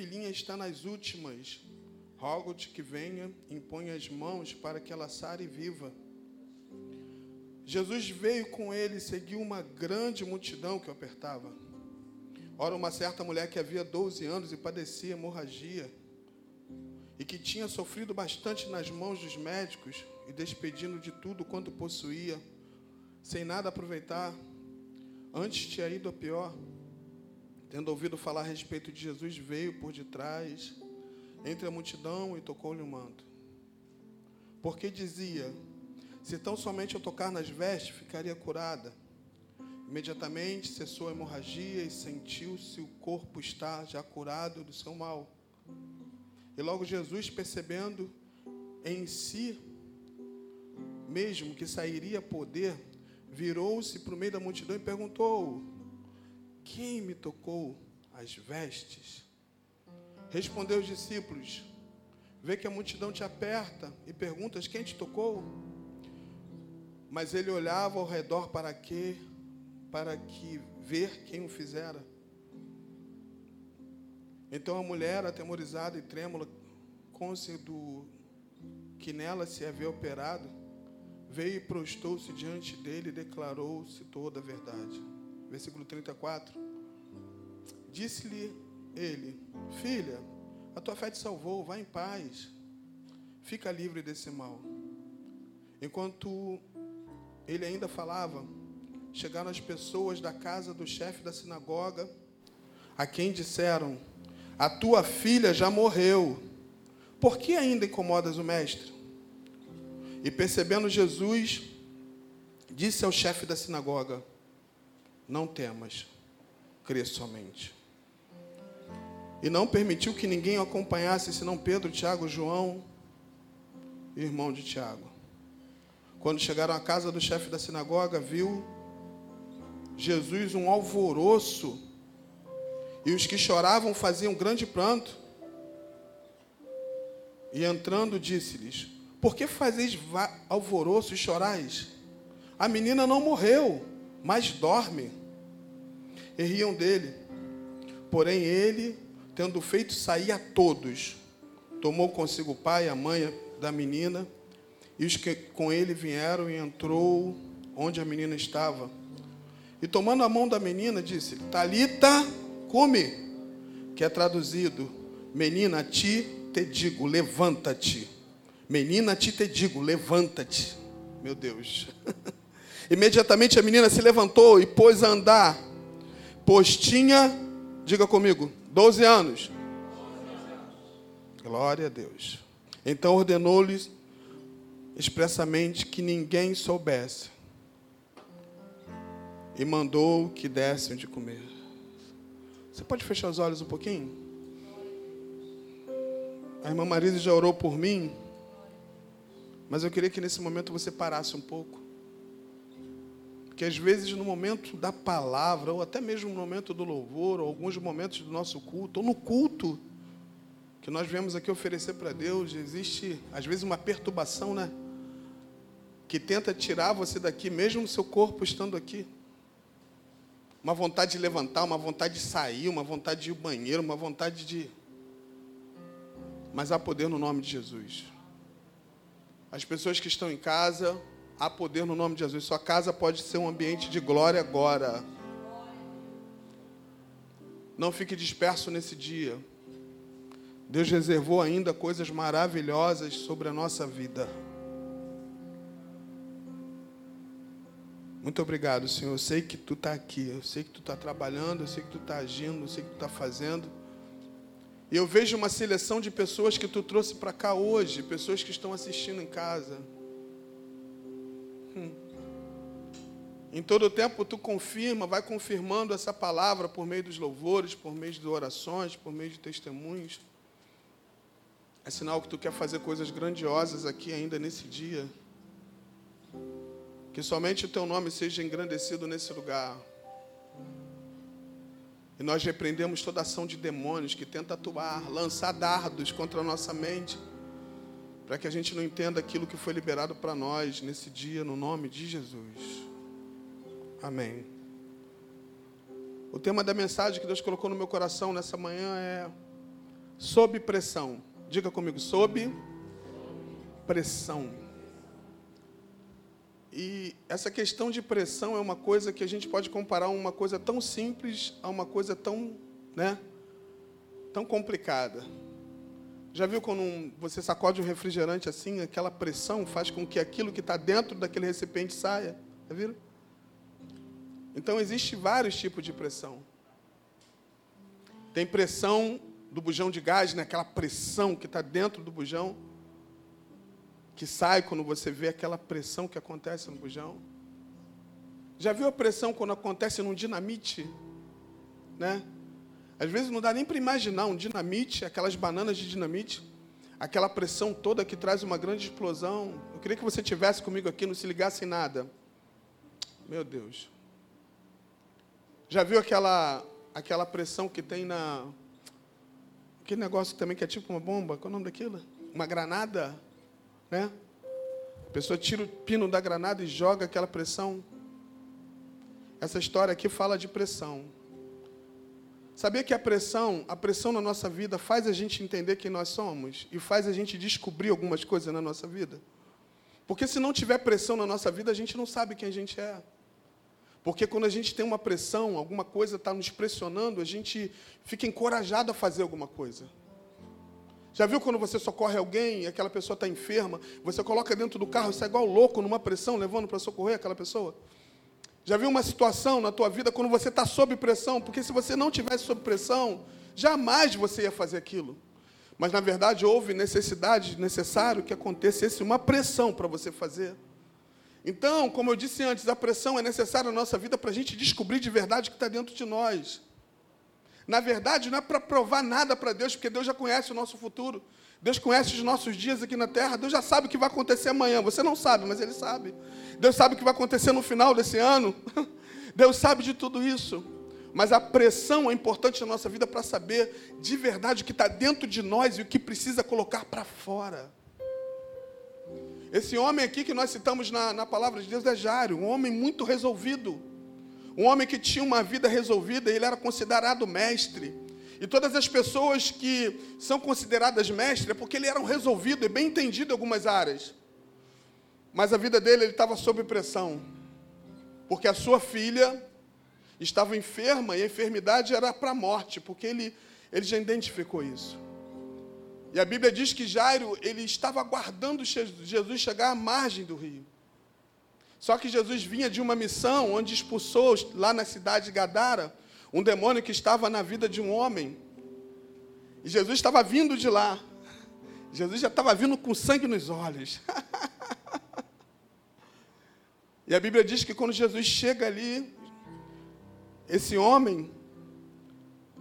filhinha está nas últimas. Rogo-te que venha, impõe as mãos para que ela sare viva. Jesus veio com ele e seguiu uma grande multidão que o apertava. Ora, uma certa mulher que havia 12 anos e padecia hemorragia, e que tinha sofrido bastante nas mãos dos médicos e despedindo de tudo quanto possuía, sem nada aproveitar, antes tinha ido a pior. Tendo ouvido falar a respeito de Jesus, veio por detrás, entre a multidão e tocou-lhe o manto. Porque dizia: Se tão somente eu tocar nas vestes, ficaria curada. Imediatamente cessou a hemorragia e sentiu-se o corpo estar já curado do seu mal. E logo Jesus, percebendo em si mesmo que sairia poder, virou-se para o meio da multidão e perguntou: Quem me tocou as vestes? Respondeu os discípulos: Vê que a multidão te aperta e perguntas: Quem te tocou? Mas ele olhava ao redor para quê? para que ver quem o fizera. Então a mulher, atemorizada e trêmula, consciente do que nela se havia operado, veio e prostou-se diante dele e declarou-se toda a verdade. Versículo 34. Disse-lhe ele: Filha, a tua fé te salvou, vá em paz, fica livre desse mal. Enquanto ele ainda falava, chegaram as pessoas da casa do chefe da sinagoga, a quem disseram: A tua filha já morreu, por que ainda incomodas o mestre? E percebendo Jesus, disse ao chefe da sinagoga: Não temas, crê somente. E não permitiu que ninguém o acompanhasse, senão Pedro, Tiago, João, irmão de Tiago. Quando chegaram à casa do chefe da sinagoga, viu Jesus um alvoroço, e os que choravam faziam grande pranto. E entrando, disse-lhes: Por que fazeis alvoroço e chorais? A menina não morreu, mas dorme. E riam dele. Porém, ele, tendo feito sair a todos, tomou consigo o pai e a mãe da menina, e os que com ele vieram e entrou onde a menina estava. E tomando a mão da menina, disse: Talita, come, que é traduzido: Menina, ti te digo, levanta-te. Menina, ti te digo, levanta-te. Meu Deus. Imediatamente a menina se levantou e pôs a andar, pois tinha, diga comigo, 12 anos. Glória a Deus. Então ordenou-lhes expressamente que ninguém soubesse e mandou que dessem de comer. Você pode fechar os olhos um pouquinho? A irmã Marisa já orou por mim, mas eu queria que nesse momento você parasse um pouco. Porque às vezes no momento da palavra, ou até mesmo no momento do louvor, ou alguns momentos do nosso culto, ou no culto que nós viemos aqui oferecer para Deus, existe às vezes uma perturbação, né? Que tenta tirar você daqui, mesmo seu corpo estando aqui uma vontade de levantar, uma vontade de sair, uma vontade de ir ao banheiro, uma vontade de. Mas há poder no nome de Jesus. As pessoas que estão em casa, há poder no nome de Jesus. Sua casa pode ser um ambiente de glória agora. Não fique disperso nesse dia. Deus reservou ainda coisas maravilhosas sobre a nossa vida. Muito obrigado, Senhor. Eu sei que Tu está aqui, eu sei que Tu está trabalhando, eu sei que Tu está agindo, eu sei que Tu está fazendo. E eu vejo uma seleção de pessoas que Tu trouxe para cá hoje, pessoas que estão assistindo em casa. Hum. Em todo o tempo Tu confirma, vai confirmando essa palavra por meio dos louvores, por meio de orações, por meio de testemunhos. É sinal que Tu quer fazer coisas grandiosas aqui ainda nesse dia. Que somente o teu nome seja engrandecido nesse lugar. E nós repreendemos toda ação de demônios que tenta atuar, lançar dardos contra a nossa mente, para que a gente não entenda aquilo que foi liberado para nós nesse dia, no nome de Jesus. Amém. O tema da mensagem que Deus colocou no meu coração nessa manhã é sob pressão. Diga comigo, sob pressão. E essa questão de pressão é uma coisa que a gente pode comparar uma coisa tão simples a uma coisa tão, né, tão complicada. Já viu quando um, você sacode um refrigerante assim, aquela pressão faz com que aquilo que está dentro daquele recipiente saia? Já viram? Então, existe vários tipos de pressão. Tem pressão do bujão de gás, né? aquela pressão que está dentro do bujão, que sai quando você vê aquela pressão que acontece no bujão. Já viu a pressão quando acontece num dinamite? Né? Às vezes não dá nem para imaginar um dinamite, aquelas bananas de dinamite, aquela pressão toda que traz uma grande explosão. Eu queria que você tivesse comigo aqui, não se ligasse em nada. Meu Deus. Já viu aquela aquela pressão que tem na aquele negócio também que é tipo uma bomba, qual é o nome daquilo? Uma granada, né? A pessoa tira o pino da granada e joga aquela pressão. Essa história aqui fala de pressão. Sabia que a pressão, a pressão na nossa vida faz a gente entender quem nós somos e faz a gente descobrir algumas coisas na nossa vida? Porque se não tiver pressão na nossa vida, a gente não sabe quem a gente é. Porque quando a gente tem uma pressão, alguma coisa está nos pressionando, a gente fica encorajado a fazer alguma coisa. Já viu quando você socorre alguém e aquela pessoa está enferma, você coloca dentro do carro, sai igual louco numa pressão, levando para socorrer aquela pessoa? Já viu uma situação na tua vida quando você está sob pressão? Porque se você não tivesse sob pressão, jamais você ia fazer aquilo. Mas na verdade houve necessidade, necessário que acontecesse uma pressão para você fazer. Então, como eu disse antes, a pressão é necessária na nossa vida para a gente descobrir de verdade o que está dentro de nós. Na verdade, não é para provar nada para Deus, porque Deus já conhece o nosso futuro. Deus conhece os nossos dias aqui na terra. Deus já sabe o que vai acontecer amanhã. Você não sabe, mas Ele sabe. Deus sabe o que vai acontecer no final desse ano. Deus sabe de tudo isso. Mas a pressão é importante na nossa vida para saber de verdade o que está dentro de nós e o que precisa colocar para fora. Esse homem aqui que nós citamos na, na palavra de Deus é Jário, um homem muito resolvido. Um homem que tinha uma vida resolvida, ele era considerado mestre. E todas as pessoas que são consideradas mestres é porque ele era um resolvido e bem entendido em algumas áreas. Mas a vida dele ele estava sob pressão. Porque a sua filha estava enferma e a enfermidade era para a morte, porque ele, ele já identificou isso. E a Bíblia diz que Jairo, ele estava aguardando Jesus chegar à margem do rio. Só que Jesus vinha de uma missão onde expulsou lá na cidade de Gadara um demônio que estava na vida de um homem. E Jesus estava vindo de lá. Jesus já estava vindo com sangue nos olhos. e a Bíblia diz que quando Jesus chega ali, esse homem,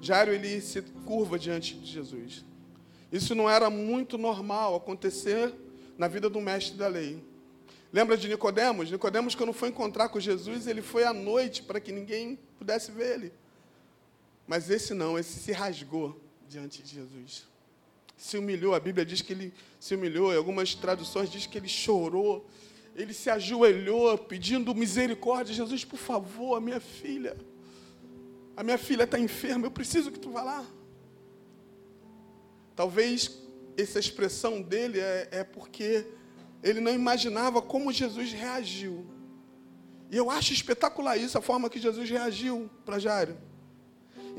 Jairo, ele se curva diante de Jesus. Isso não era muito normal acontecer na vida do mestre da lei. Lembra de Nicodemos? Nicodemos, quando foi encontrar com Jesus, ele foi à noite para que ninguém pudesse ver ele. Mas esse não, esse se rasgou diante de Jesus. Se humilhou, a Bíblia diz que ele se humilhou, em algumas traduções diz que ele chorou, ele se ajoelhou pedindo misericórdia. Jesus, por favor, a minha filha, a minha filha está enferma, eu preciso que tu vá lá. Talvez essa expressão dele é, é porque ele não imaginava como Jesus reagiu. E eu acho espetacular isso, a forma que Jesus reagiu para Jairo.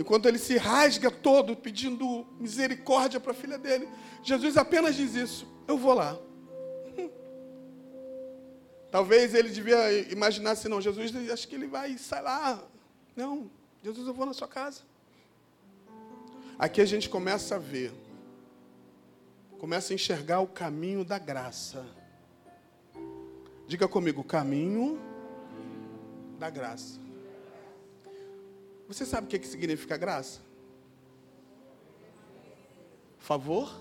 Enquanto ele se rasga todo pedindo misericórdia para a filha dele, Jesus apenas diz isso: Eu vou lá. Talvez ele devia imaginar assim: não, Jesus, acho que ele vai, sai lá. Não, Jesus, eu vou na sua casa. Aqui a gente começa a ver começa a enxergar o caminho da graça. Diga comigo, caminho da graça. Você sabe o que significa graça? Favor?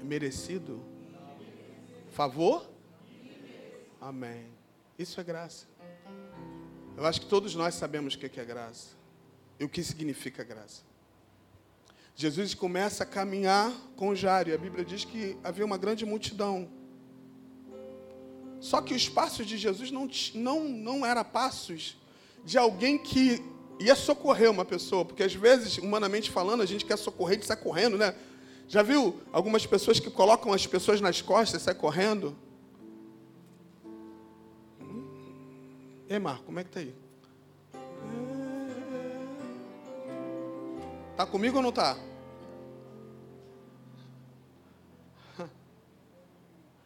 Merecido? Favor? Amém. Isso é graça. Eu acho que todos nós sabemos o que é graça e o que significa graça. Jesus começa a caminhar com Jário. A Bíblia diz que havia uma grande multidão. Só que os passos de Jesus não, não, não eram passos de alguém que ia socorrer uma pessoa, porque às vezes, humanamente falando, a gente quer socorrer e sai correndo, né? Já viu algumas pessoas que colocam as pessoas nas costas e sai correndo? Ei, Marco, como é que tá aí? Tá comigo ou não tá?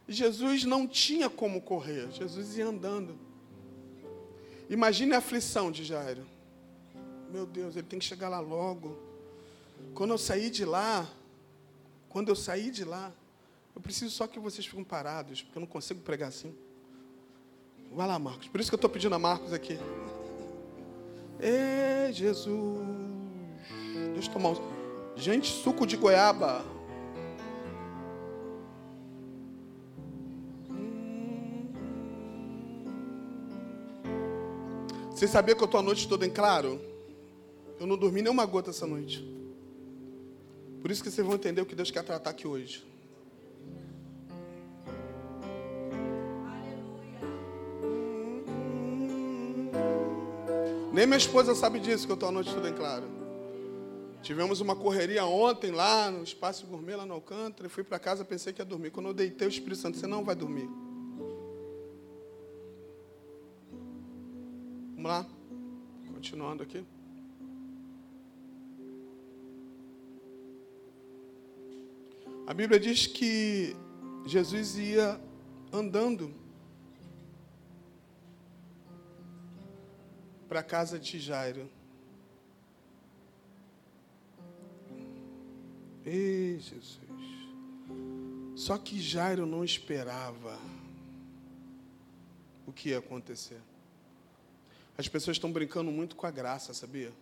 Jesus não tinha como correr, Jesus ia andando. Imagine a aflição de Jairo. Meu Deus, ele tem que chegar lá logo. Quando eu sair de lá, quando eu sair de lá, eu preciso só que vocês fiquem parados, porque eu não consigo pregar assim. Vai lá, Marcos. Por isso que eu estou pedindo a Marcos aqui. Ê, Jesus. Deixa eu tomar um. Gente, suco de goiaba. Você sabia que eu estou a noite toda em claro? Eu não dormi nem uma gota essa noite. Por isso que vocês vão entender o que Deus quer tratar aqui hoje. Nem minha esposa sabe disso, que eu estou a noite toda em claro. Tivemos uma correria ontem lá no Espaço Gourmet, lá no Alcântara. Fui para casa, pensei que ia dormir. Quando eu deitei, o Espírito Santo disse, não vai dormir. Vamos lá. Continuando aqui. A Bíblia diz que Jesus ia andando para a casa de Jairo. Ei, Jesus. Só que Jairo não esperava o que ia acontecer. As pessoas estão brincando muito com a graça, sabia?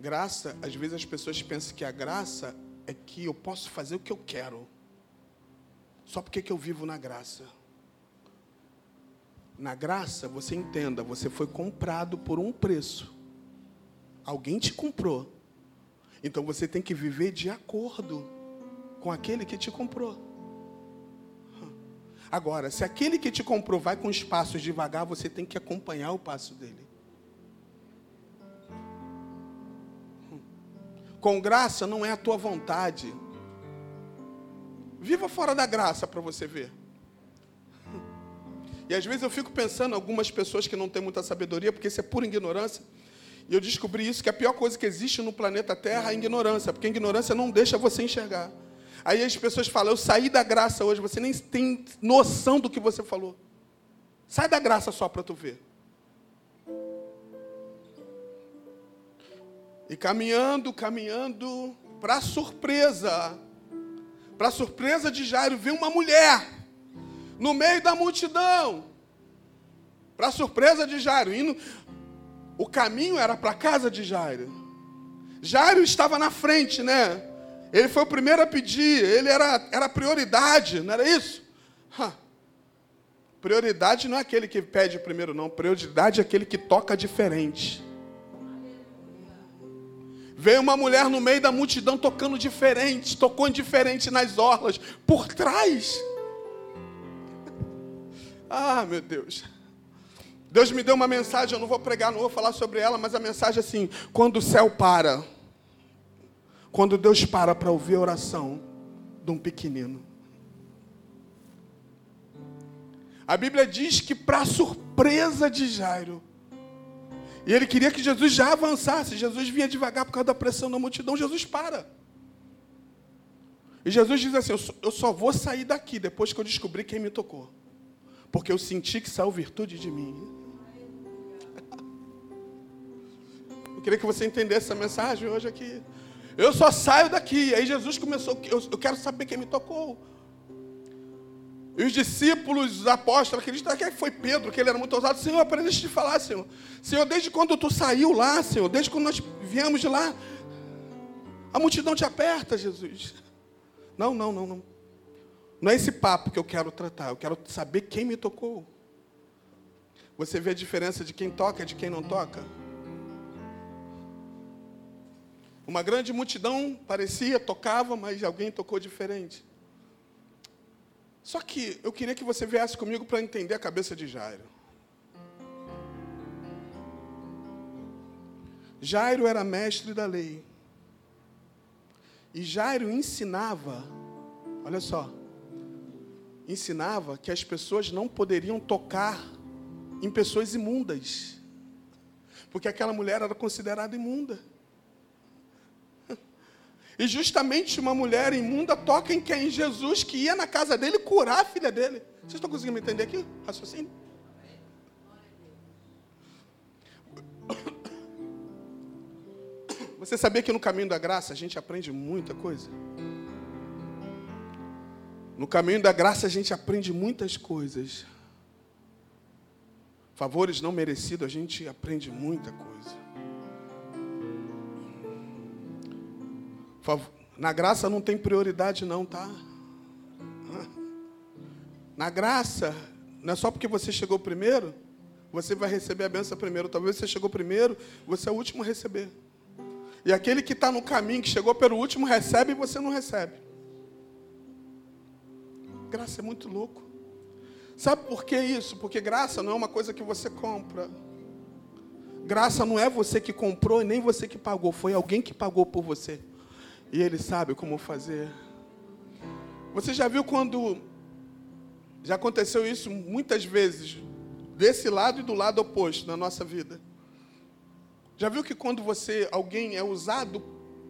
Graça, às vezes as pessoas pensam que a graça é que eu posso fazer o que eu quero. Só porque que eu vivo na graça. Na graça, você entenda, você foi comprado por um preço. Alguém te comprou. Então você tem que viver de acordo com aquele que te comprou. Agora, se aquele que te comprou vai com os passos devagar, você tem que acompanhar o passo dele. Com graça não é a tua vontade. Viva fora da graça para você ver. E às vezes eu fico pensando, algumas pessoas que não têm muita sabedoria, porque isso é pura ignorância. E eu descobri isso, que a pior coisa que existe no planeta Terra é a ignorância, porque a ignorância não deixa você enxergar. Aí as pessoas falam, eu saí da graça hoje, você nem tem noção do que você falou. Sai da graça só para tu ver. E caminhando, caminhando, para surpresa, para surpresa de Jairo, vem uma mulher no meio da multidão. Para surpresa de Jairo, indo, o caminho era para a casa de Jairo. Jairo estava na frente, né? Ele foi o primeiro a pedir, ele era, era prioridade, não era isso? Prioridade não é aquele que pede primeiro, não. Prioridade é aquele que toca diferente. Veio uma mulher no meio da multidão tocando diferente, tocou diferente nas orlas, por trás. Ah, meu Deus. Deus me deu uma mensagem, eu não vou pregar, não vou falar sobre ela, mas a mensagem é assim: quando o céu para quando Deus para para ouvir a oração de um pequenino. A Bíblia diz que, para surpresa de Jairo, e ele queria que Jesus já avançasse, Jesus vinha devagar por causa da pressão da multidão, Jesus para. E Jesus diz assim: Eu só vou sair daqui depois que eu descobrir quem me tocou, porque eu senti que saiu virtude de mim. Eu queria que você entendesse essa mensagem hoje aqui. Eu só saio daqui. Aí Jesus começou, eu, eu quero saber quem me tocou. E os discípulos, os apóstolos, acreditam que foi Pedro, que ele era muito ousado. Senhor, para deixa de falar, Senhor. Senhor, desde quando tu saiu lá, Senhor, desde quando nós viemos de lá, a multidão te aperta, Jesus. Não, não, não, não. Não é esse papo que eu quero tratar. Eu quero saber quem me tocou. Você vê a diferença de quem toca e de quem não toca? Uma grande multidão parecia, tocava, mas alguém tocou diferente. Só que eu queria que você viesse comigo para entender a cabeça de Jairo. Jairo era mestre da lei. E Jairo ensinava, olha só, ensinava que as pessoas não poderiam tocar em pessoas imundas. Porque aquela mulher era considerada imunda. E justamente uma mulher imunda toca em quem? Jesus, que ia na casa dele curar a filha dele. Vocês estão conseguindo me entender aqui? Raciocínio? Você sabia que no caminho da graça a gente aprende muita coisa? No caminho da graça a gente aprende muitas coisas. Favores não merecidos, a gente aprende muita coisa. Na graça não tem prioridade não, tá? Na graça, não é só porque você chegou primeiro, você vai receber a benção primeiro. Talvez você chegou primeiro, você é o último a receber. E aquele que está no caminho, que chegou pelo último, recebe e você não recebe. Graça é muito louco. Sabe por que isso? Porque graça não é uma coisa que você compra. Graça não é você que comprou e nem você que pagou, foi alguém que pagou por você. E ele sabe como fazer. Você já viu quando já aconteceu isso muitas vezes, desse lado e do lado oposto na nossa vida? Já viu que quando você, alguém é usado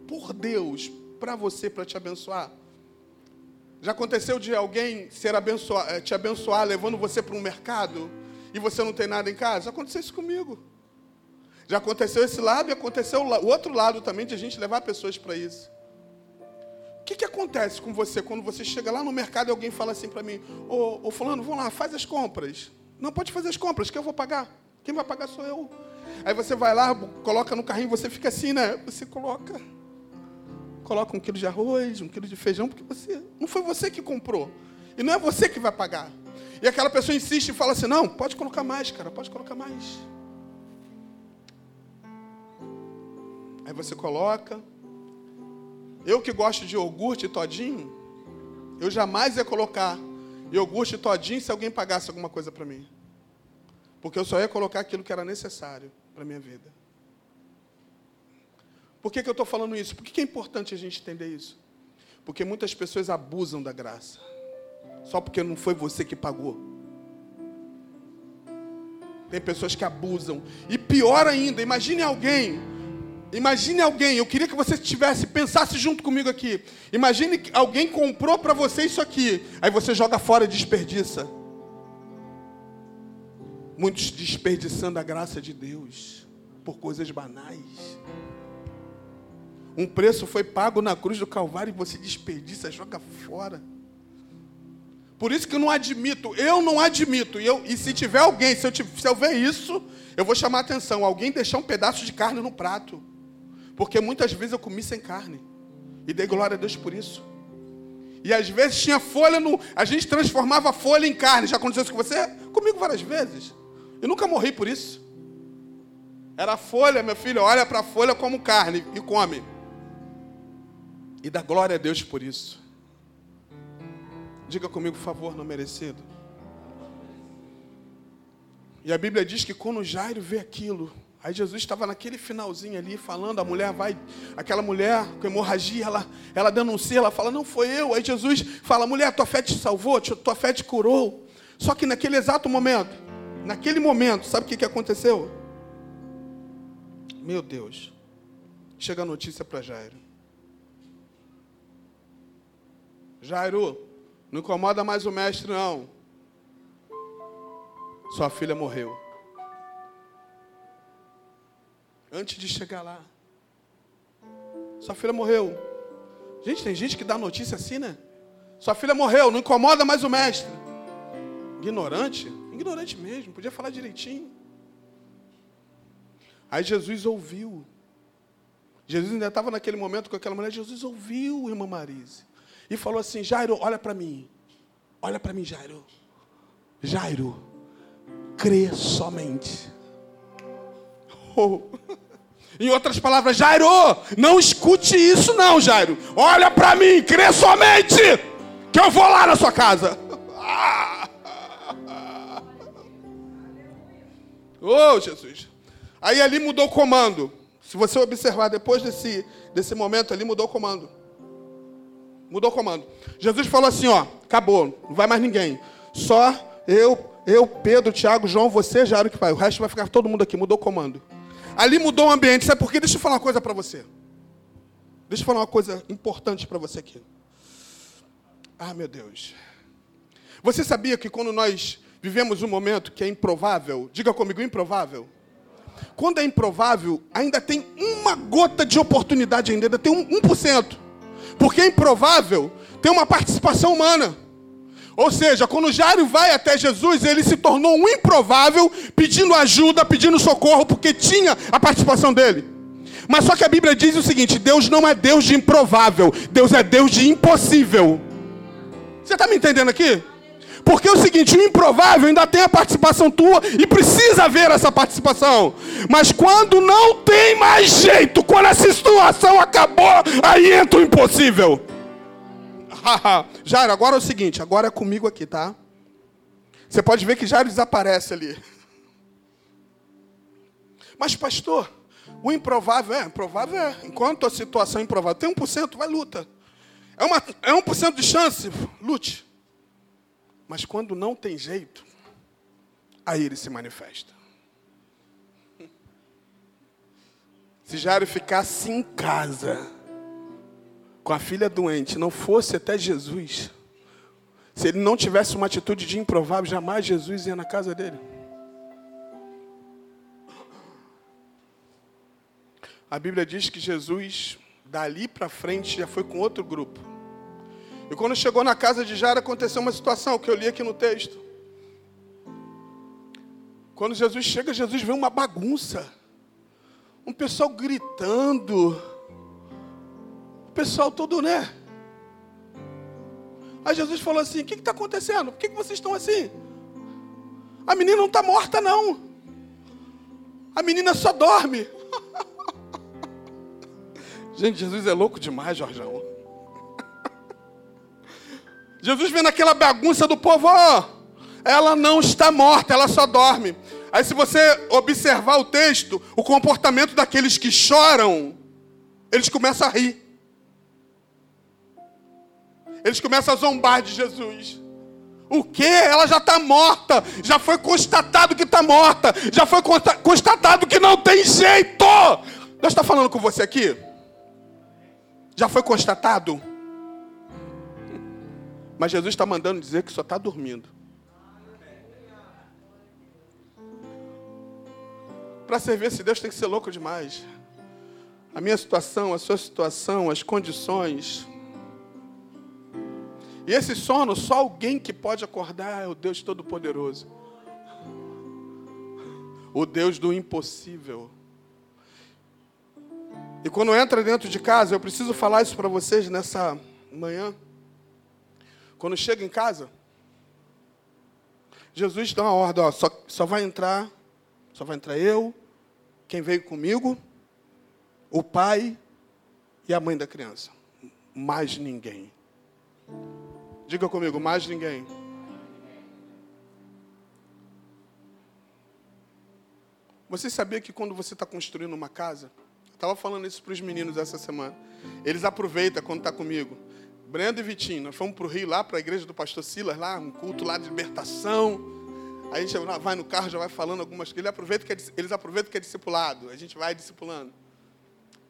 por Deus para você, para te abençoar? Já aconteceu de alguém ser abençoar, eh, te abençoar levando você para um mercado e você não tem nada em casa? Já aconteceu isso comigo. Já aconteceu esse lado e aconteceu o outro lado também de a gente levar pessoas para isso. Que, que acontece com você quando você chega lá no mercado e alguém fala assim para mim: Ô, ô Fulano, vamos lá, faz as compras. Não pode fazer as compras, que eu vou pagar. Quem vai pagar sou eu. Aí você vai lá, coloca no carrinho, você fica assim, né? Você coloca, coloca um quilo de arroz, um quilo de feijão, porque você não foi você que comprou e não é você que vai pagar. E aquela pessoa insiste e fala assim: não, pode colocar mais, cara, pode colocar mais. Aí você coloca. Eu que gosto de iogurte todinho, eu jamais ia colocar iogurte todinho se alguém pagasse alguma coisa para mim. Porque eu só ia colocar aquilo que era necessário para a minha vida. Por que, que eu estou falando isso? Por que, que é importante a gente entender isso? Porque muitas pessoas abusam da graça. Só porque não foi você que pagou. Tem pessoas que abusam. E pior ainda, imagine alguém. Imagine alguém, eu queria que você tivesse, pensasse junto comigo aqui. Imagine que alguém comprou para você isso aqui. Aí você joga fora e desperdiça. Muitos desperdiçando a graça de Deus por coisas banais. Um preço foi pago na cruz do Calvário e você desperdiça, joga fora. Por isso que eu não admito, eu não admito. E, eu, e se tiver alguém, se eu, se eu ver isso, eu vou chamar a atenção. Alguém deixar um pedaço de carne no prato. Porque muitas vezes eu comi sem carne. E dei glória a Deus por isso. E às vezes tinha folha no. A gente transformava folha em carne. Já aconteceu isso com você? Comigo várias vezes. Eu nunca morri por isso. Era folha, meu filho, olha para a folha como carne e come. E dá glória a Deus por isso. Diga comigo, favor, não merecido. E a Bíblia diz que quando Jairo vê aquilo, aí Jesus estava naquele finalzinho ali falando, a mulher vai, aquela mulher com hemorragia, ela, ela denuncia, ela fala, não foi eu. Aí Jesus fala, mulher, tua fé te salvou, tua fé te curou. Só que naquele exato momento, Naquele momento, sabe o que, que aconteceu? Meu Deus. Chega a notícia para Jairo. Jairo, não incomoda mais o mestre, não. Sua filha morreu. Antes de chegar lá. Sua filha morreu. Gente, tem gente que dá notícia assim, né? Sua filha morreu, não incomoda mais o mestre. Ignorante ignorante mesmo, podia falar direitinho. Aí Jesus ouviu. Jesus ainda estava naquele momento com aquela mulher. Jesus ouviu, irmã Marise. E falou assim: Jairo, olha para mim. Olha para mim, Jairo. Jairo, crê somente. Oh. Em outras palavras, Jairo, não escute isso, não, Jairo. Olha para mim, crê somente, que eu vou lá na sua casa. Oh, Jesus. Aí ali mudou o comando. Se você observar depois desse, desse momento ali, mudou o comando. Mudou o comando. Jesus falou assim: ó, acabou, não vai mais ninguém. Só eu, eu, Pedro, Tiago, João, você, Jairo que vai. O resto vai ficar todo mundo aqui. Mudou o comando. Ali mudou o ambiente. Sabe por quê? Deixa eu falar uma coisa para você. Deixa eu falar uma coisa importante para você aqui. Ah, meu Deus. Você sabia que quando nós vivemos um momento que é improvável, diga comigo, improvável. Quando é improvável, ainda tem uma gota de oportunidade ainda, ainda tem um 1%. Porque é improvável, tem uma participação humana. Ou seja, quando Jairo vai até Jesus, ele se tornou um improvável, pedindo ajuda, pedindo socorro, porque tinha a participação dele. Mas só que a Bíblia diz o seguinte: Deus não é Deus de improvável, Deus é Deus de impossível. Você está me entendendo aqui? Porque é o seguinte, o improvável ainda tem a participação tua e precisa haver essa participação. Mas quando não tem mais jeito, quando a situação acabou, aí entra o impossível. Jairo, agora é o seguinte, agora é comigo aqui, tá? Você pode ver que Jairo desaparece ali. Mas, pastor, o improvável é, improvável é, enquanto a situação é improvável, tem 1%, vai luta. É, uma, é 1% de chance, lute. Mas quando não tem jeito, aí ele se manifesta. Se Jairo ficasse em casa, com a filha doente, não fosse até Jesus, se ele não tivesse uma atitude de improvável, jamais Jesus ia na casa dele. A Bíblia diz que Jesus, dali para frente, já foi com outro grupo. E quando chegou na casa de Jairo, aconteceu uma situação que eu li aqui no texto. Quando Jesus chega, Jesus vê uma bagunça. Um pessoal gritando. O pessoal todo, né? Aí Jesus falou assim: O que está acontecendo? Por que, que vocês estão assim? A menina não está morta, não. A menina só dorme. Gente, Jesus é louco demais, Jorjão. Jesus vê naquela bagunça do povo, ó, ela não está morta, ela só dorme. Aí se você observar o texto, o comportamento daqueles que choram, eles começam a rir. Eles começam a zombar de Jesus. O que? Ela já está morta. Já foi constatado que está morta. Já foi constatado que não tem jeito. Deus está falando com você aqui? Já foi constatado? Mas Jesus está mandando dizer que só está dormindo. Para servir esse Deus tem que ser louco demais. A minha situação, a sua situação, as condições. E esse sono, só alguém que pode acordar é o Deus Todo-Poderoso. O Deus do impossível. E quando entra dentro de casa, eu preciso falar isso para vocês nessa manhã. Quando chega em casa, Jesus dá uma ordem, ó, só, só vai entrar, só vai entrar eu, quem veio comigo, o pai e a mãe da criança. Mais ninguém. Diga comigo, mais ninguém. Você sabia que quando você está construindo uma casa, estava falando isso para os meninos essa semana. Eles aproveitam quando está comigo. Brenda e Vitinho, nós fomos para o Rio, lá para a igreja do pastor Silas, lá, um culto lá de libertação. Aí a gente vai no carro, já vai falando algumas coisas. Ele é, eles aproveitam que é discipulado, a gente vai discipulando.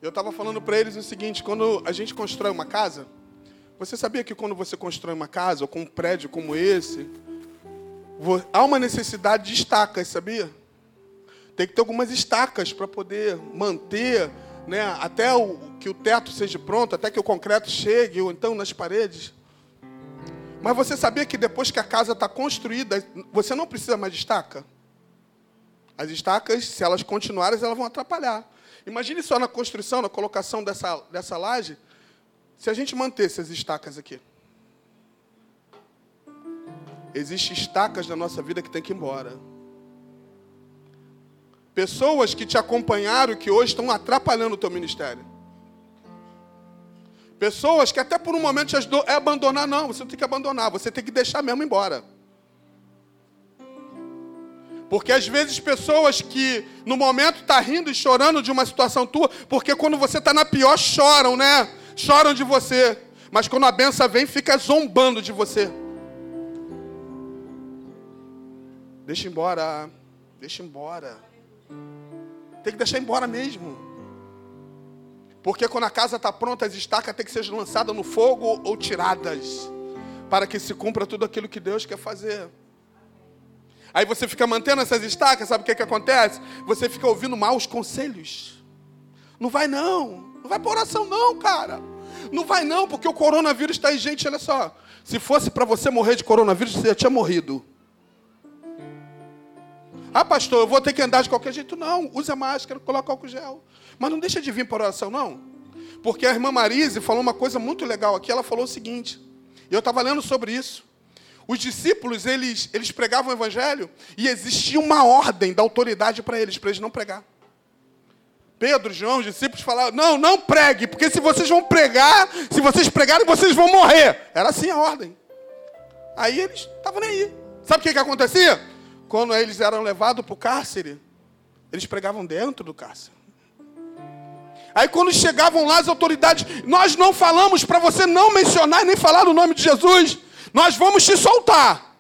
Eu estava falando para eles o seguinte: quando a gente constrói uma casa, você sabia que quando você constrói uma casa, ou com um prédio como esse, há uma necessidade de estacas, sabia? Tem que ter algumas estacas para poder manter né, até o, que o teto seja pronto, até que o concreto chegue, ou então nas paredes. Mas você sabia que depois que a casa está construída, você não precisa mais de estaca? As estacas, se elas continuarem, elas vão atrapalhar. Imagine só na construção, na colocação dessa, dessa laje, se a gente mantesse as estacas aqui. Existem estacas na nossa vida que tem que ir embora. Pessoas que te acompanharam que hoje estão atrapalhando o teu ministério. Pessoas que até por um momento te ajudou é abandonar, não, você não tem que abandonar, você tem que deixar mesmo embora. Porque às vezes pessoas que no momento tá rindo e chorando de uma situação tua, porque quando você está na pior choram, né? Choram de você. Mas quando a benção vem, fica zombando de você. Deixa embora. Deixa embora. Tem que deixar embora mesmo. Porque quando a casa está pronta, as estacas têm que ser lançadas no fogo ou tiradas. Para que se cumpra tudo aquilo que Deus quer fazer. Aí você fica mantendo essas estacas, sabe o que, que acontece? Você fica ouvindo maus conselhos. Não vai não. Não vai por oração não, cara. Não vai não, porque o coronavírus está aí, gente, olha só. Se fosse para você morrer de coronavírus, você já tinha morrido. Ah, pastor, eu vou ter que andar de qualquer jeito. Não, use a máscara, coloca álcool gel. Mas não deixa de vir para oração, não. Porque a irmã Marise falou uma coisa muito legal aqui. Ela falou o seguinte, eu estava lendo sobre isso. Os discípulos, eles, eles pregavam o evangelho e existia uma ordem da autoridade para eles, para eles não pregar. Pedro, João, os discípulos falavam: não, não pregue, porque se vocês vão pregar, se vocês pregarem, vocês vão morrer. Era assim a ordem. Aí eles estavam nem aí. Sabe o que, que acontecia? Quando eles eram levados para o cárcere, eles pregavam dentro do cárcere. Aí quando chegavam lá as autoridades, nós não falamos para você não mencionar nem falar o nome de Jesus. Nós vamos te soltar.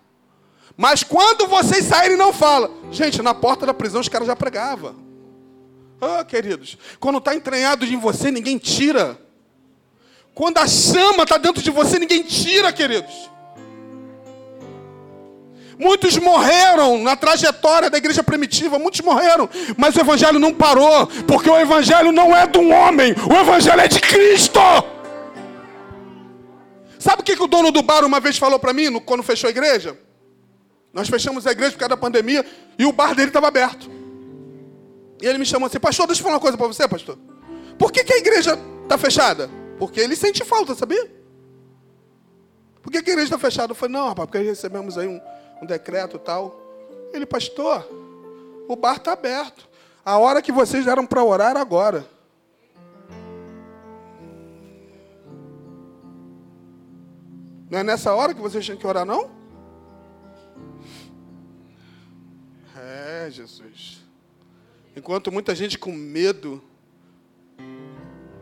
Mas quando vocês saírem, não fala. Gente, na porta da prisão os caras já pregavam. Ah, queridos, quando está entranhado em você, ninguém tira. Quando a chama está dentro de você, ninguém tira, queridos. Muitos morreram na trajetória da igreja primitiva, muitos morreram, mas o evangelho não parou, porque o evangelho não é de um homem, o evangelho é de Cristo. Sabe o que, que o dono do bar uma vez falou para mim quando fechou a igreja? Nós fechamos a igreja por causa da pandemia e o bar dele estava aberto. E ele me chamou assim, pastor, deixa eu falar uma coisa para você, pastor. Por que, que a igreja está fechada? Porque ele sente falta, sabia? Por que, que a igreja está fechada? Eu falei, não, rapaz, porque recebemos aí um, um decreto e tal. Ele, pastor, o bar está aberto. A hora que vocês deram para orar agora. Não é nessa hora que vocês tinham que orar, não? É, Jesus. Enquanto muita gente com medo.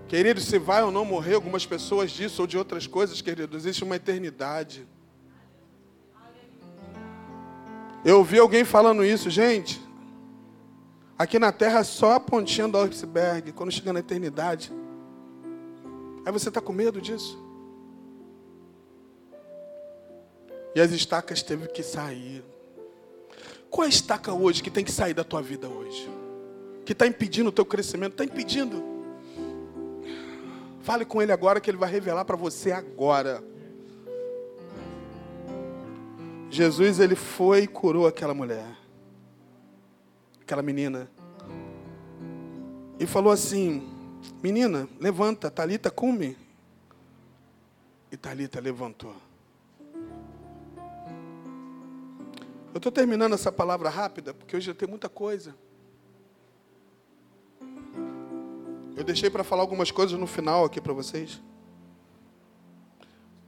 Querido, se vai ou não morrer, algumas pessoas disso ou de outras coisas, querido, existe uma eternidade. Eu ouvi alguém falando isso, gente. Aqui na terra só a pontinha do iceberg, quando chega na eternidade. Aí você está com medo disso? E as estacas teve que sair. Qual é a estaca hoje que tem que sair da tua vida hoje? Que está impedindo o teu crescimento, está impedindo. Fale com ele agora que ele vai revelar para você agora. Jesus ele foi e curou aquela mulher, aquela menina, e falou assim: Menina, levanta, Talita, come. E Talita levantou. Eu estou terminando essa palavra rápida porque hoje tem muita coisa. Eu deixei para falar algumas coisas no final aqui para vocês.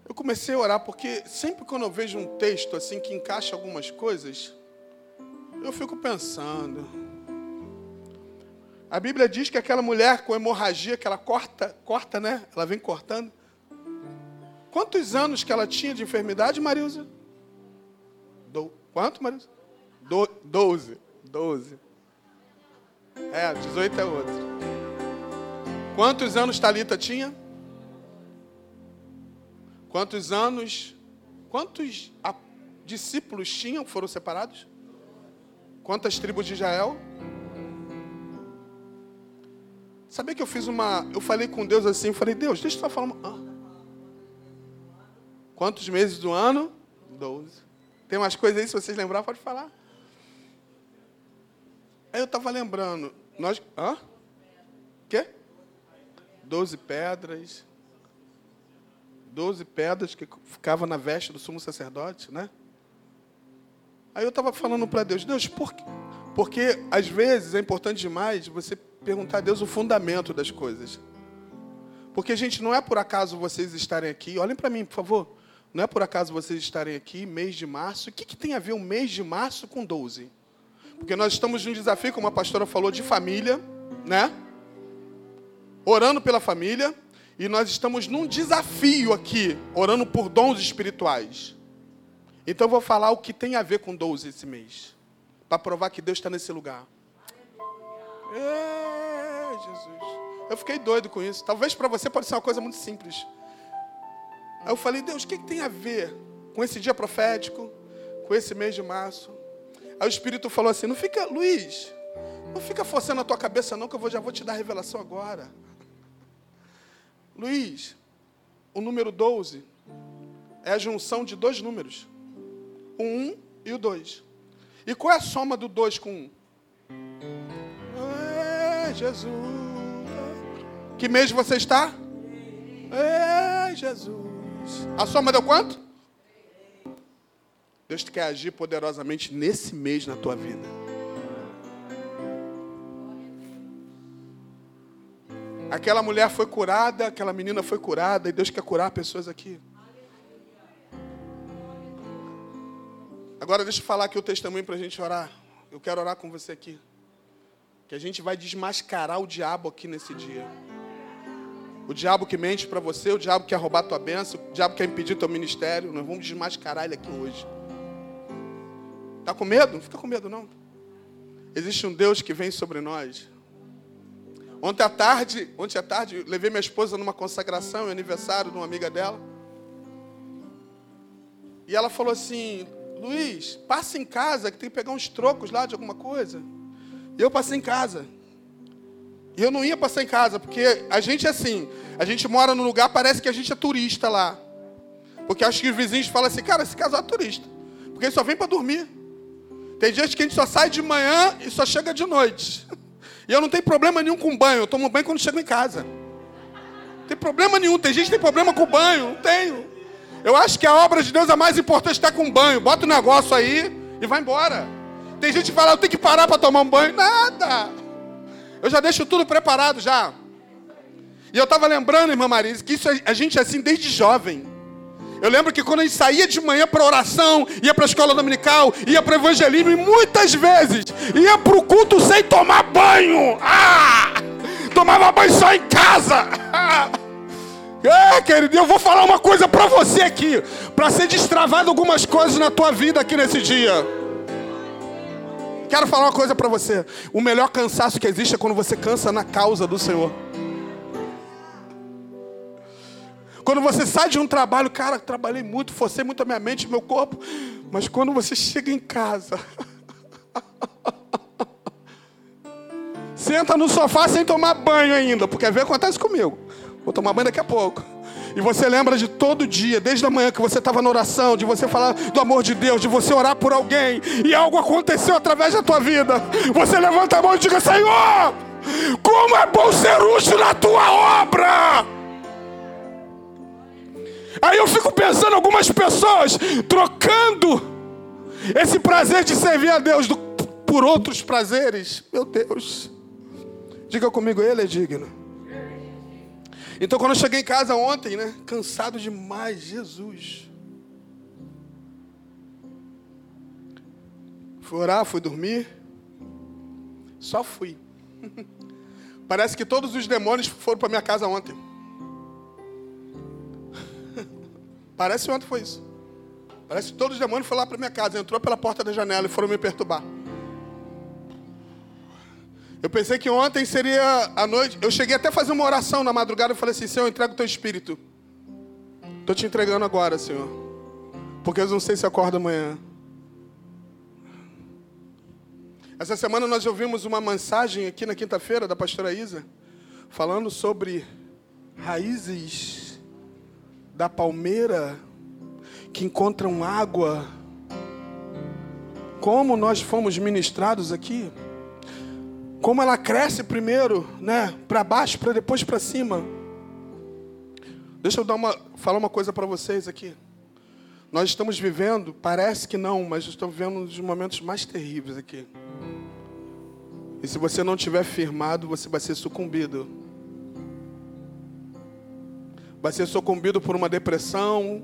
Eu comecei a orar porque sempre quando eu vejo um texto assim que encaixa algumas coisas, eu fico pensando. A Bíblia diz que aquela mulher com hemorragia que ela corta, corta, né? Ela vem cortando. Quantos anos que ela tinha de enfermidade, Marilza? Do... Quanto, Marilza? Do... Doze. Doze. É, 18 é outro. Quantos anos Talita tinha? Quantos anos? Quantos discípulos tinham foram separados? Quantas tribos de Israel? Sabia que eu fiz uma. Eu falei com Deus assim, falei, Deus, deixa eu só falar. Ah. Quantos meses do ano? Doze. Tem umas coisas aí, se vocês lembrar, pode falar. Aí eu estava lembrando. Nós. Quê? Doze pedras, doze pedras que ficavam na veste do sumo sacerdote, né? Aí eu estava falando para Deus, Deus, por quê? Porque às vezes é importante demais você perguntar a Deus o fundamento das coisas. Porque, gente, não é por acaso vocês estarem aqui. Olhem para mim, por favor. Não é por acaso vocês estarem aqui, mês de março. O que, que tem a ver o mês de março com 12? Porque nós estamos num desafio, como a pastora falou, de família, né? Orando pela família. E nós estamos num desafio aqui, orando por dons espirituais. Então eu vou falar o que tem a ver com dons esse mês. Para provar que Deus está nesse lugar. É, Jesus. Eu fiquei doido com isso. Talvez para você pode ser uma coisa muito simples. Aí eu falei, Deus, o que, que tem a ver com esse dia profético, com esse mês de março? Aí o Espírito falou assim: não fica, Luiz, não fica forçando a tua cabeça, não, que eu já vou te dar a revelação agora. Luiz, o número 12 é a junção de dois números: o 1 e o 2. E qual é a soma do 2 com 1? É, Jesus. Que mês você está? É, Jesus. A soma deu quanto? Deus quer agir poderosamente nesse mês na tua vida. Aquela mulher foi curada, aquela menina foi curada, e Deus quer curar pessoas aqui. Agora deixa eu falar aqui o testemunho para a gente orar. Eu quero orar com você aqui. Que a gente vai desmascarar o diabo aqui nesse dia. O diabo que mente para você, o diabo que quer roubar tua bênção, o diabo que quer impedir teu ministério. Nós vamos desmascarar ele aqui hoje. Tá com medo? Não fica com medo não. Existe um Deus que vem sobre nós. Ontem à tarde, ontem à tarde, levei minha esposa numa consagração, aniversário de uma amiga dela. E ela falou assim: Luiz, passa em casa que tem que pegar uns trocos lá de alguma coisa. E eu passei em casa. E eu não ia passar em casa, porque a gente é assim, a gente mora num lugar, parece que a gente é turista lá. Porque acho que os vizinhos falam assim, cara, esse casal é turista. Porque ele só vem para dormir. Tem gente que a gente só sai de manhã e só chega de noite. E eu não tenho problema nenhum com banho, eu tomo banho quando chego em casa. Não tem problema nenhum, tem gente que tem problema com banho, não tenho. Eu acho que a obra de Deus é mais importante estar com banho. Bota o um negócio aí e vai embora. Tem gente que fala, eu tenho que parar para tomar um banho. Nada. Eu já deixo tudo preparado já. E eu estava lembrando, irmã Marisa, que isso a gente é assim desde jovem. Eu lembro que quando a gente saía de manhã para oração, ia para a escola dominical, ia para o evangelismo, e muitas vezes ia para o culto sem tomar banho. Ah! Tomava banho só em casa. É, querido, eu vou falar uma coisa para você aqui, para ser destravado algumas coisas na tua vida aqui nesse dia. Quero falar uma coisa para você. O melhor cansaço que existe é quando você cansa na causa do Senhor. Quando você sai de um trabalho, cara, trabalhei muito, forcei muito a minha mente, meu corpo, mas quando você chega em casa, senta no sofá sem tomar banho ainda, porque às vezes acontece comigo. Vou tomar banho daqui a pouco. E você lembra de todo dia, desde a manhã que você estava na oração, de você falar do amor de Deus, de você orar por alguém, e algo aconteceu através da tua vida. Você levanta a mão e diga: Senhor, como é bom ser útil na tua obra. Aí eu fico pensando algumas pessoas trocando esse prazer de servir a Deus do, por outros prazeres. Meu Deus. Diga comigo, ele é digno. Então, quando eu cheguei em casa ontem, né, cansado demais, Jesus. Fui orar, fui dormir. Só fui. Parece que todos os demônios foram para minha casa ontem. Parece ontem foi isso. Parece que todos os demônios foram lá para minha casa, entrou pela porta da janela e foram me perturbar. Eu pensei que ontem seria a noite. Eu cheguei até a fazer uma oração na madrugada e falei assim: Senhor, eu entrego o teu espírito. Estou te entregando agora, Senhor. Porque eu não sei se acorda amanhã. Essa semana nós ouvimos uma mensagem aqui na quinta-feira da pastora Isa, falando sobre raízes da palmeira que encontram água. Como nós fomos ministrados aqui como ela cresce primeiro, né, para baixo, para depois para cima. Deixa eu dar uma, falar uma coisa para vocês aqui. Nós estamos vivendo, parece que não, mas estamos vivendo um dos momentos mais terríveis aqui. E se você não tiver firmado, você vai ser sucumbido. Vai ser sucumbido por uma depressão,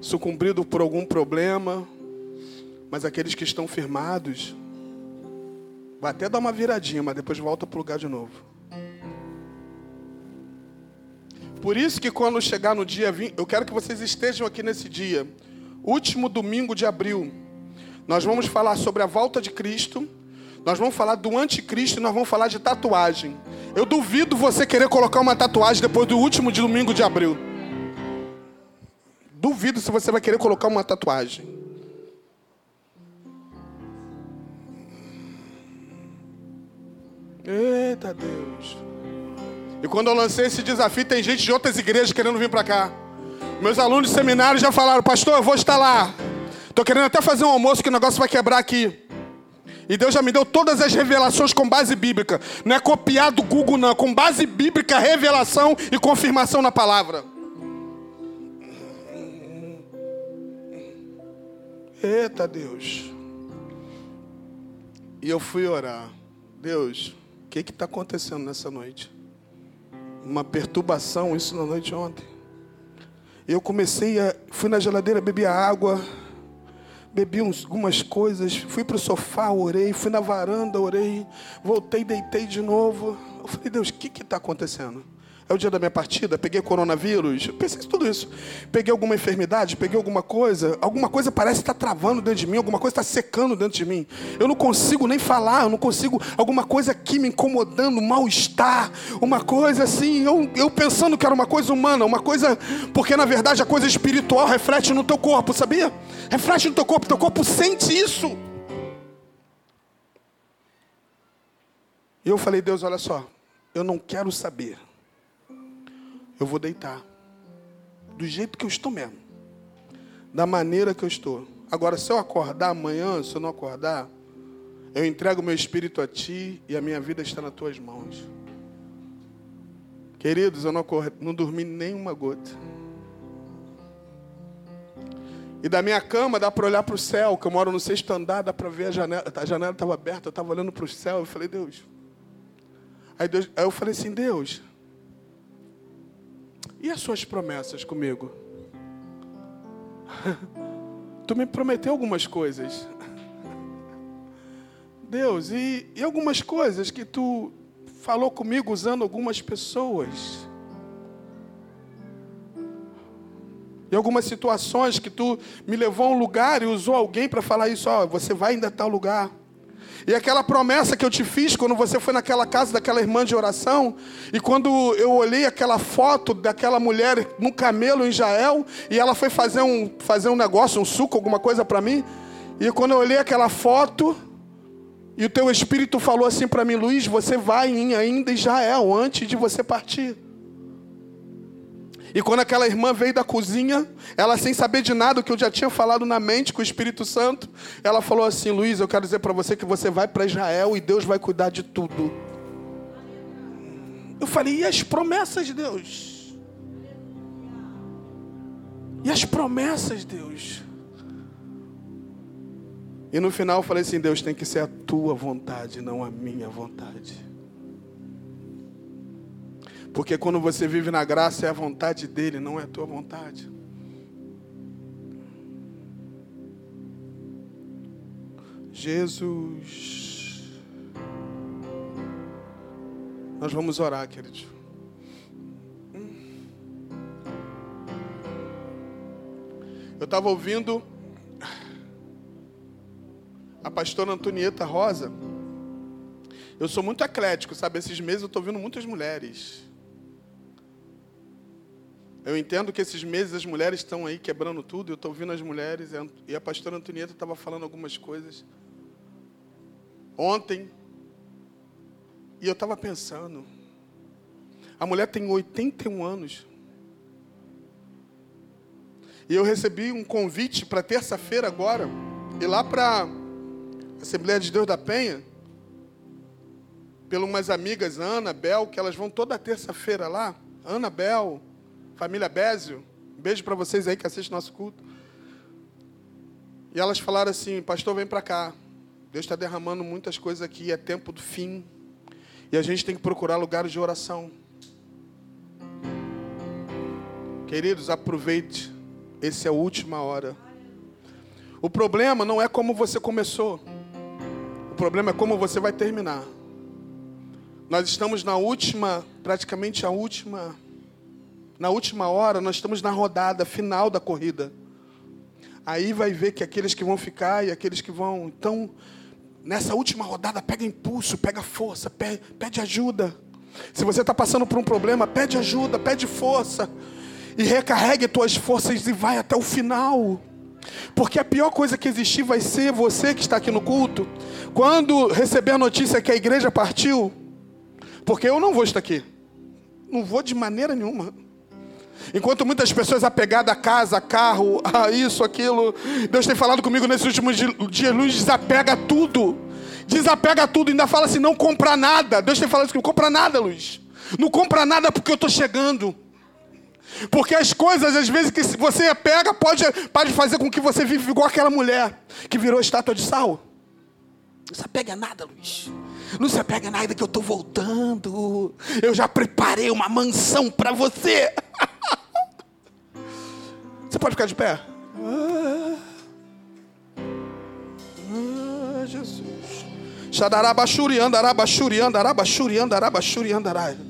sucumbido por algum problema. Mas aqueles que estão firmados, Vai até dar uma viradinha, mas depois volta para o lugar de novo. Por isso que quando chegar no dia 20, eu quero que vocês estejam aqui nesse dia, último domingo de abril. Nós vamos falar sobre a volta de Cristo, nós vamos falar do anticristo e nós vamos falar de tatuagem. Eu duvido você querer colocar uma tatuagem depois do último de domingo de abril. Duvido se você vai querer colocar uma tatuagem. Eita Deus. E quando eu lancei esse desafio, tem gente de outras igrejas querendo vir para cá. Meus alunos de seminário já falaram, pastor, eu vou estar lá. Estou querendo até fazer um almoço que o negócio vai quebrar aqui. E Deus já me deu todas as revelações com base bíblica. Não é copiar do Google, não. Com base bíblica, revelação e confirmação na palavra. Eita Deus. E eu fui orar. Deus, o que está acontecendo nessa noite? Uma perturbação, isso na noite ontem. Eu comecei a. Fui na geladeira, bebi água, bebi uns, algumas coisas, fui para o sofá, orei, fui na varanda, orei, voltei, deitei de novo. Eu falei, Deus, o que está acontecendo? É o dia da minha partida, peguei coronavírus, pensei em tudo isso. Peguei alguma enfermidade, peguei alguma coisa, alguma coisa parece estar travando dentro de mim, alguma coisa está secando dentro de mim. Eu não consigo nem falar, eu não consigo, alguma coisa aqui me incomodando, mal-estar, uma coisa assim, eu, eu pensando que era uma coisa humana, uma coisa, porque na verdade a coisa espiritual reflete no teu corpo, sabia? Reflete no teu corpo, teu corpo sente isso. E eu falei, Deus, olha só, eu não quero saber eu vou deitar. Do jeito que eu estou mesmo. Da maneira que eu estou. Agora, se eu acordar amanhã, se eu não acordar, eu entrego meu espírito a ti e a minha vida está nas tuas mãos. Queridos, eu não, não dormi gota. E da minha cama dá para olhar para o céu, que eu moro no sexto andar, dá para ver a janela. A janela estava aberta, eu estava olhando para o céu. Eu falei, Deus. Aí, Deus. aí eu falei assim, Deus, e as suas promessas comigo? tu me prometeu algumas coisas. Deus, e, e algumas coisas que tu falou comigo usando algumas pessoas. E algumas situações que tu me levou a um lugar e usou alguém para falar isso, ó, você vai ainda tal lugar. E aquela promessa que eu te fiz quando você foi naquela casa daquela irmã de oração, e quando eu olhei aquela foto daquela mulher no camelo em Israel, e ela foi fazer um, fazer um negócio, um suco, alguma coisa para mim, e quando eu olhei aquela foto, e o teu espírito falou assim para mim, Luiz, você vai em ainda Israel antes de você partir. E quando aquela irmã veio da cozinha, ela sem saber de nada, o que eu já tinha falado na mente com o Espírito Santo, ela falou assim: Luiz, eu quero dizer para você que você vai para Israel e Deus vai cuidar de tudo. Eu falei: e as promessas de Deus? E as promessas, Deus? E no final eu falei assim: Deus tem que ser a tua vontade, não a minha vontade. Porque quando você vive na graça é a vontade dele, não é a tua vontade. Jesus. Nós vamos orar, querido. Eu estava ouvindo a pastora Antonieta Rosa. Eu sou muito eclético, sabe? Esses meses eu estou ouvindo muitas mulheres. Eu entendo que esses meses as mulheres estão aí quebrando tudo. Eu estou ouvindo as mulheres e a pastora Antonieta estava falando algumas coisas ontem. E eu estava pensando. A mulher tem 81 anos. E eu recebi um convite para terça-feira agora. Ir lá para a Assembleia de Deus da Penha. Pelas umas amigas, Ana, Bel, que elas vão toda terça-feira lá. Ana, Bel, família Bézio, um beijo para vocês aí que assistem nosso culto. E elas falaram assim: Pastor, vem para cá. Deus está derramando muitas coisas aqui, é tempo do fim. E a gente tem que procurar lugares de oração. Queridos, aproveite. Essa é a última hora. O problema não é como você começou. O problema é como você vai terminar. Nós estamos na última, praticamente a última, na última hora, nós estamos na rodada final da corrida. Aí vai ver que aqueles que vão ficar e aqueles que vão. Então, nessa última rodada, pega impulso, pega força, pede, ajuda. Se você está passando por um problema, pede ajuda, pede força. E recarregue tuas forças e vai até o final. Porque a pior coisa que existir vai ser você que está aqui no culto, quando receber a notícia que a igreja partiu, porque eu não vou estar aqui. Não vou de maneira nenhuma. Enquanto muitas pessoas apegadas a casa, carro, a isso, aquilo, Deus tem falado comigo nesses últimos dias, Luiz, desapega tudo. Desapega tudo, ainda fala assim, não compra nada. Deus tem falado isso comigo, compra nada, Luiz. Não compra nada porque eu estou chegando. Porque as coisas, às vezes, que você pega, pode, pode fazer com que você viva igual aquela mulher que virou estátua de sal. Não se apega a nada, Luiz. Não se apega nada que eu estou voltando. Eu já preparei uma mansão para você. Você pode ficar de pé? Ah, ah Jesus. Xadarabachuri, andarabachuri, andarabachuri, andarabachuri, andarabachuri.